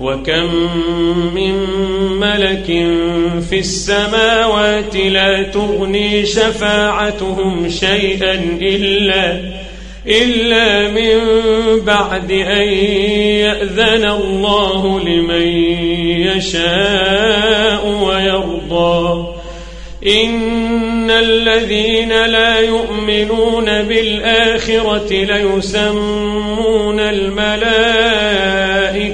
وكم من ملك في السماوات لا تغني شفاعتهم شيئا إلا إلا من بعد أن يأذن الله لمن يشاء ويرضى. إن الذين لا يؤمنون بالآخرة ليسمون الملائكة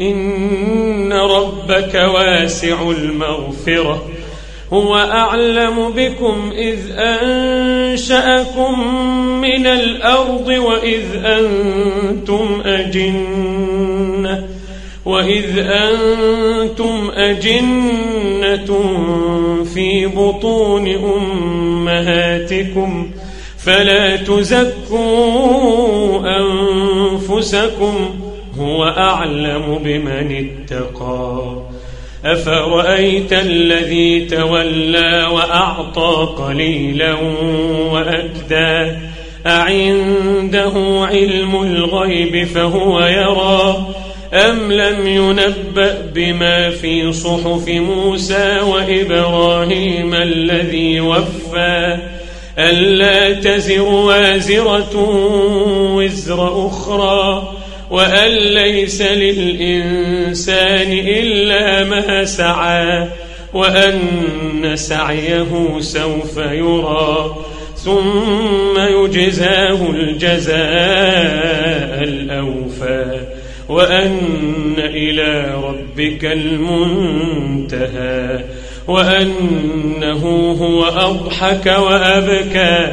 إن ربك واسع المغفرة. هو أعلم بكم إذ أنشأكم من الأرض وإذ أنتم أجنة. وإذ أنتم أجنة في بطون أمهاتكم. فلا تزكوا أنفسكم. هو أعلم بمن اتقى. أفرأيت الذي تولى وأعطى قليلا وأكدى؟ أعنده علم الغيب فهو يرى؟ أم لم ينبأ بما في صحف موسى وإبراهيم الذي وفى؟ ألا تزر وازرة وزر أخرى؟ وأن ليس للإنسان إلا ما سعى وأن سعيه سوف يرى ثم يجزاه الجزاء الأوفى وأن إلى ربك المنتهى وأنه هو أضحك وأبكى.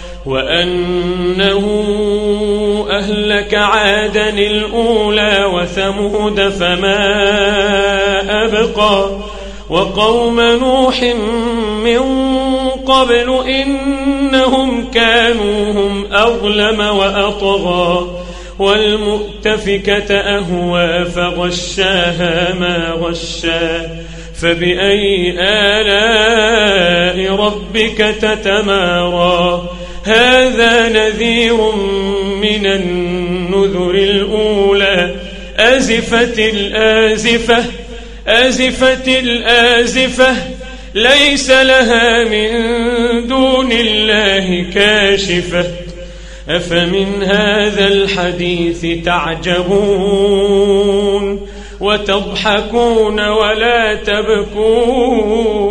وأنه أهلك عادا الأولى وثمود فما أبقى وقوم نوح من قبل إنهم كانوا هم أظلم وأطغى والمؤتفكة أهوى فغشاها ما غشا فبأي آلاء ربك تتمارى هذا نذير من النذر الأولى. أزفت الآزفة أزفت الآزفة. ليس لها من دون الله كاشفة. أفمن هذا الحديث تعجبون؟ وتضحكون ولا تبكون؟